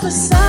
the sun.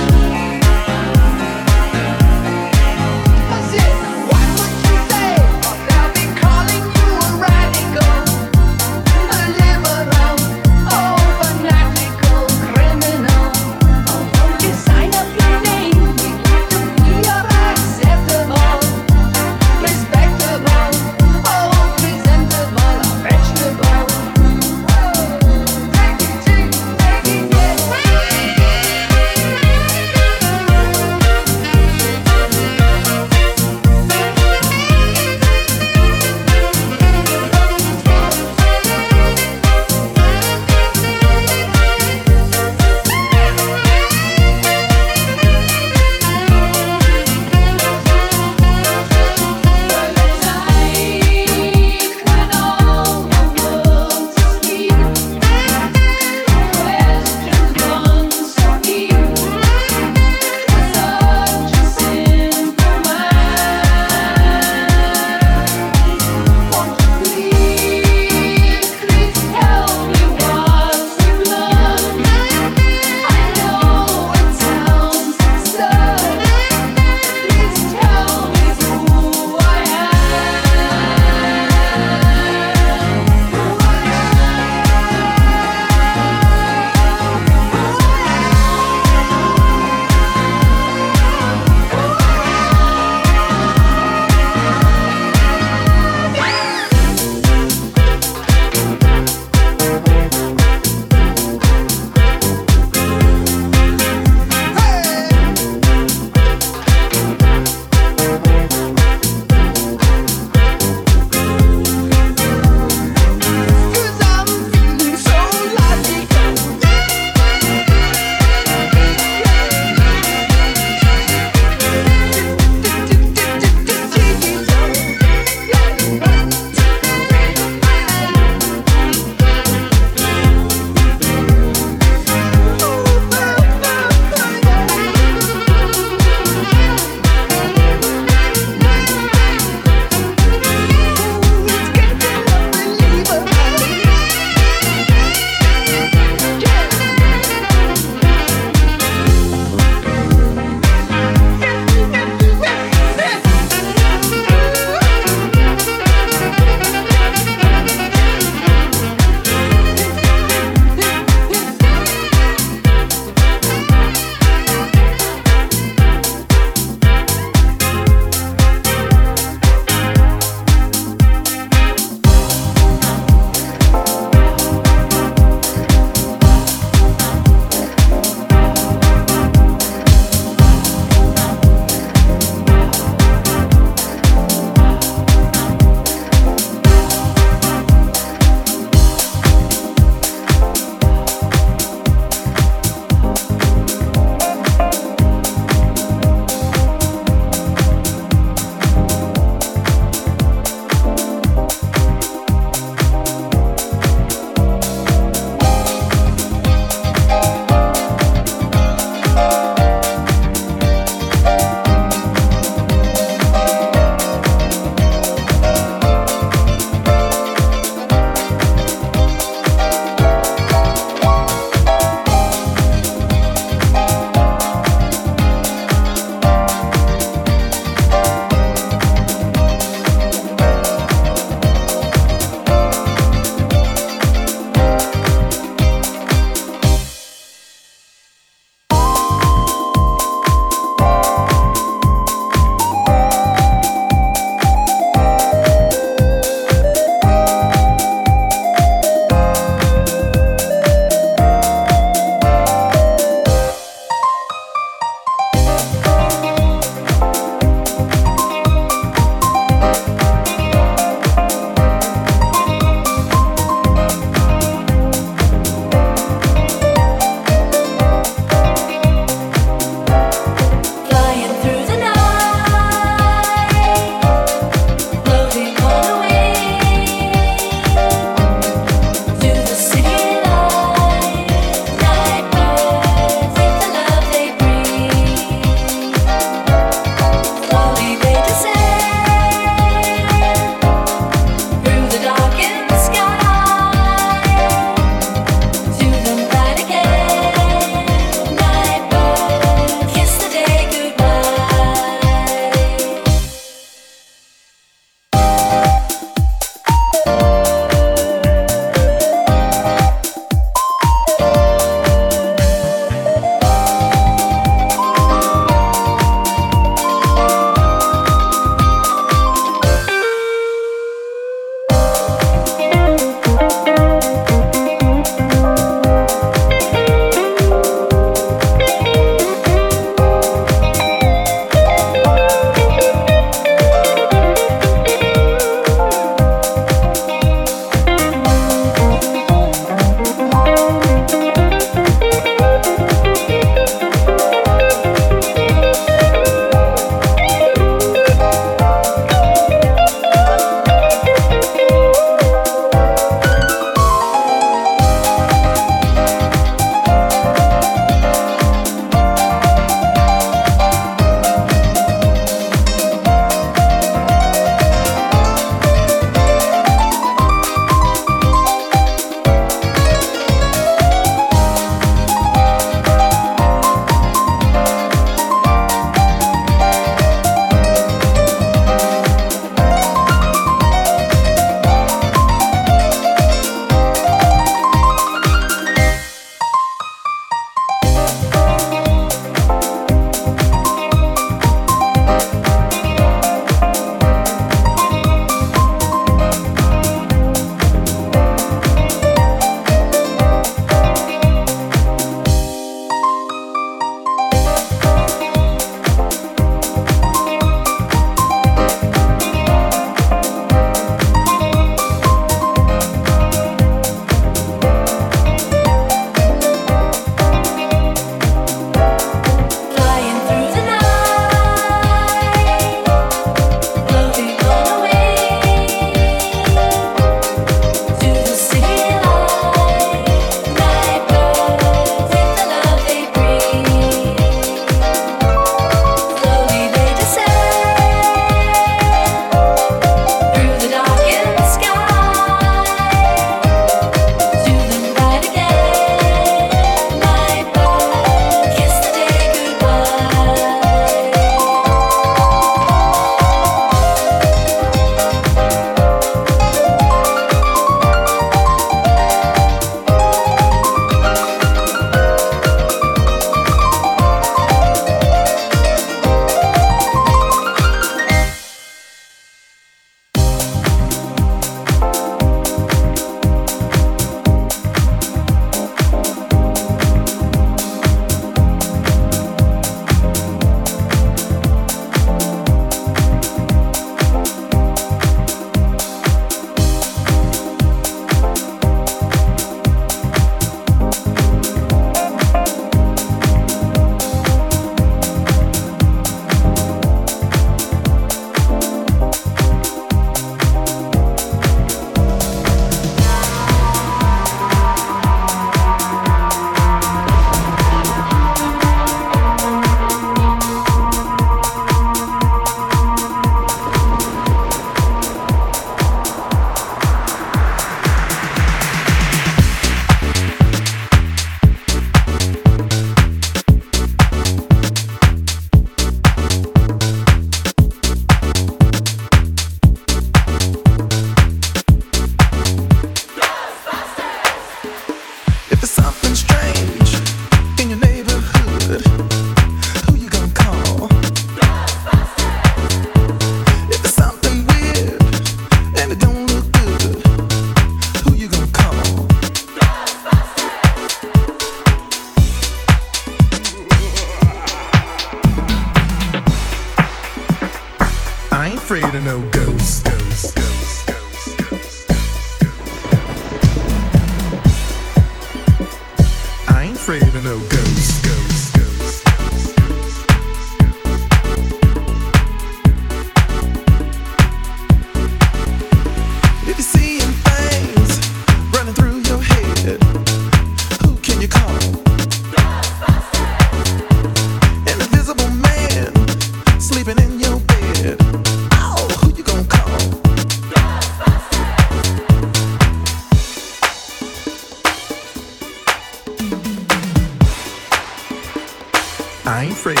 To anywhere.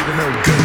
Maybe we make a deal. Baby, together we can get some.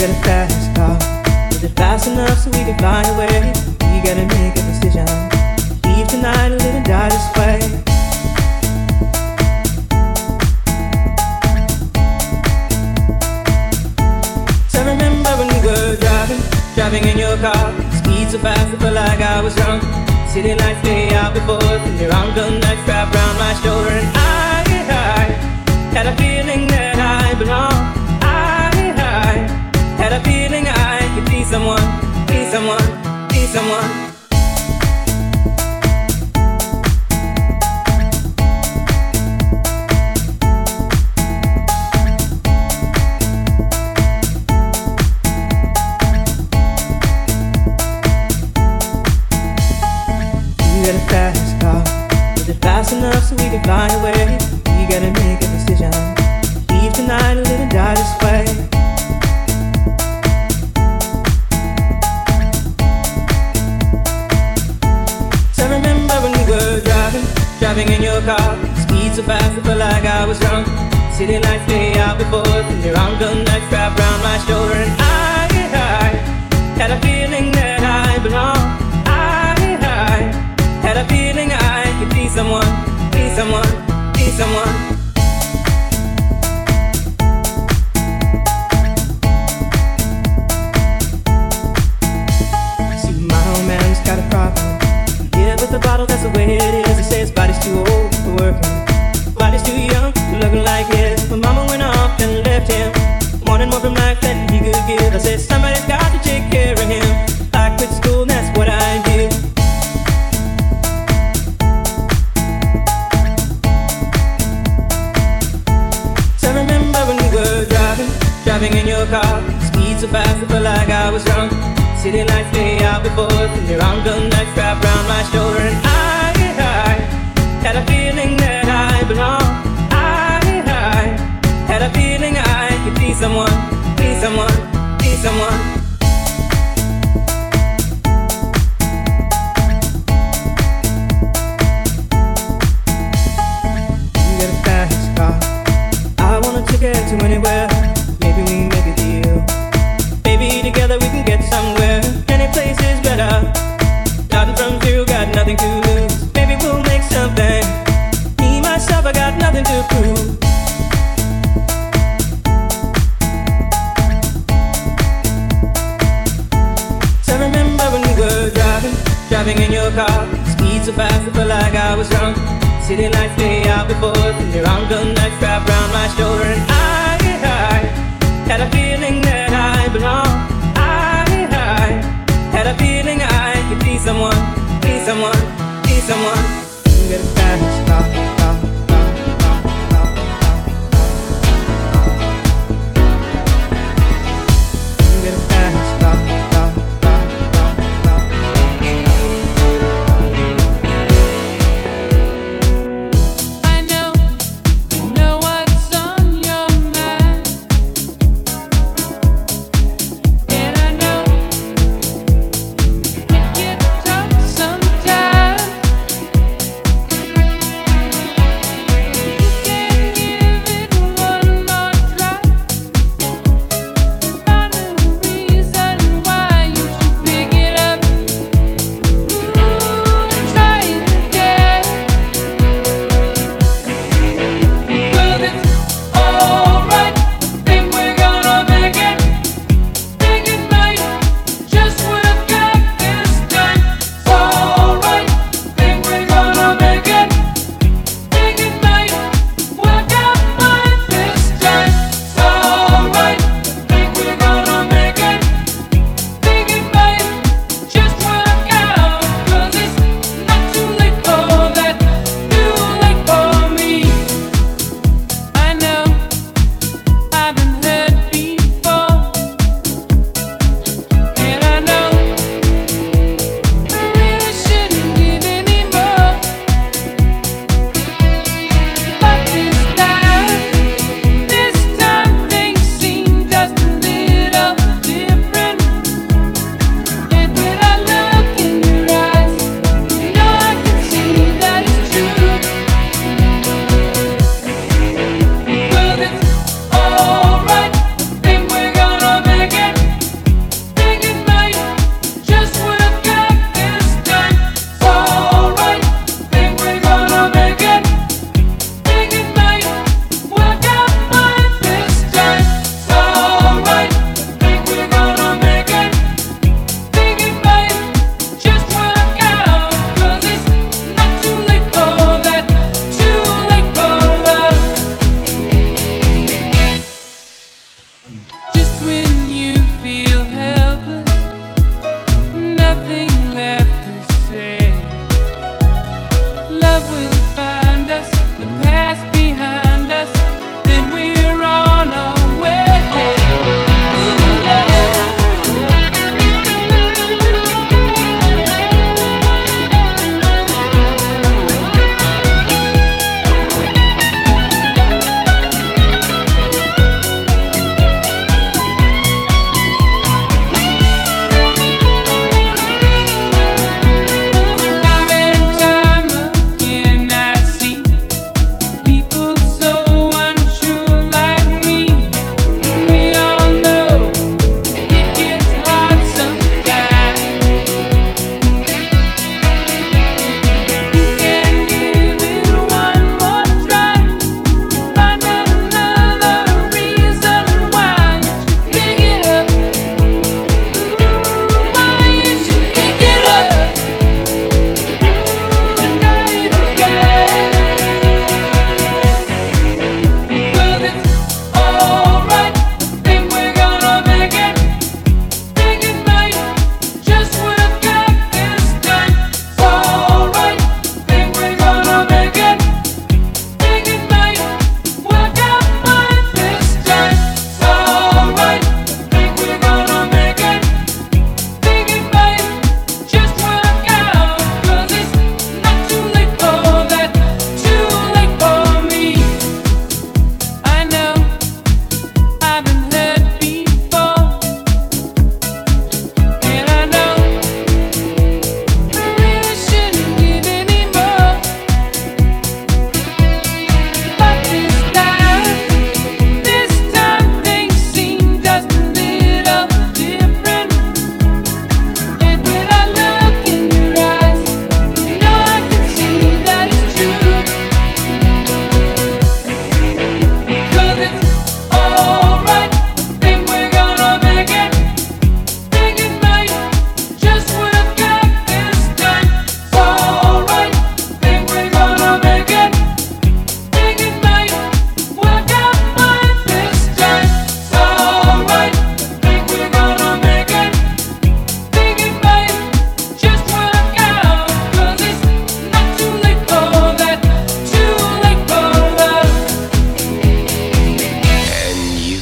got a fast car. Is it fast enough so we can fly away? We gotta make a decision. Leave tonight or live and die this way. So I remember when we were driving, driving in your car. Speed so fast it felt like I was drunk. City lights day out before, and your arm gun nights wrapped around my shoulder, and I, I had a feeling that I belonged. someone, be someone, be someone. You got a fast car, is it fast enough so we can fly away? driving in your car. Speed so fast, I felt like I was drunk. City lights lay out before and your arm gun knife wrapped around my shoulder. And I, I had a feeling that I belonged.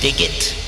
dig it?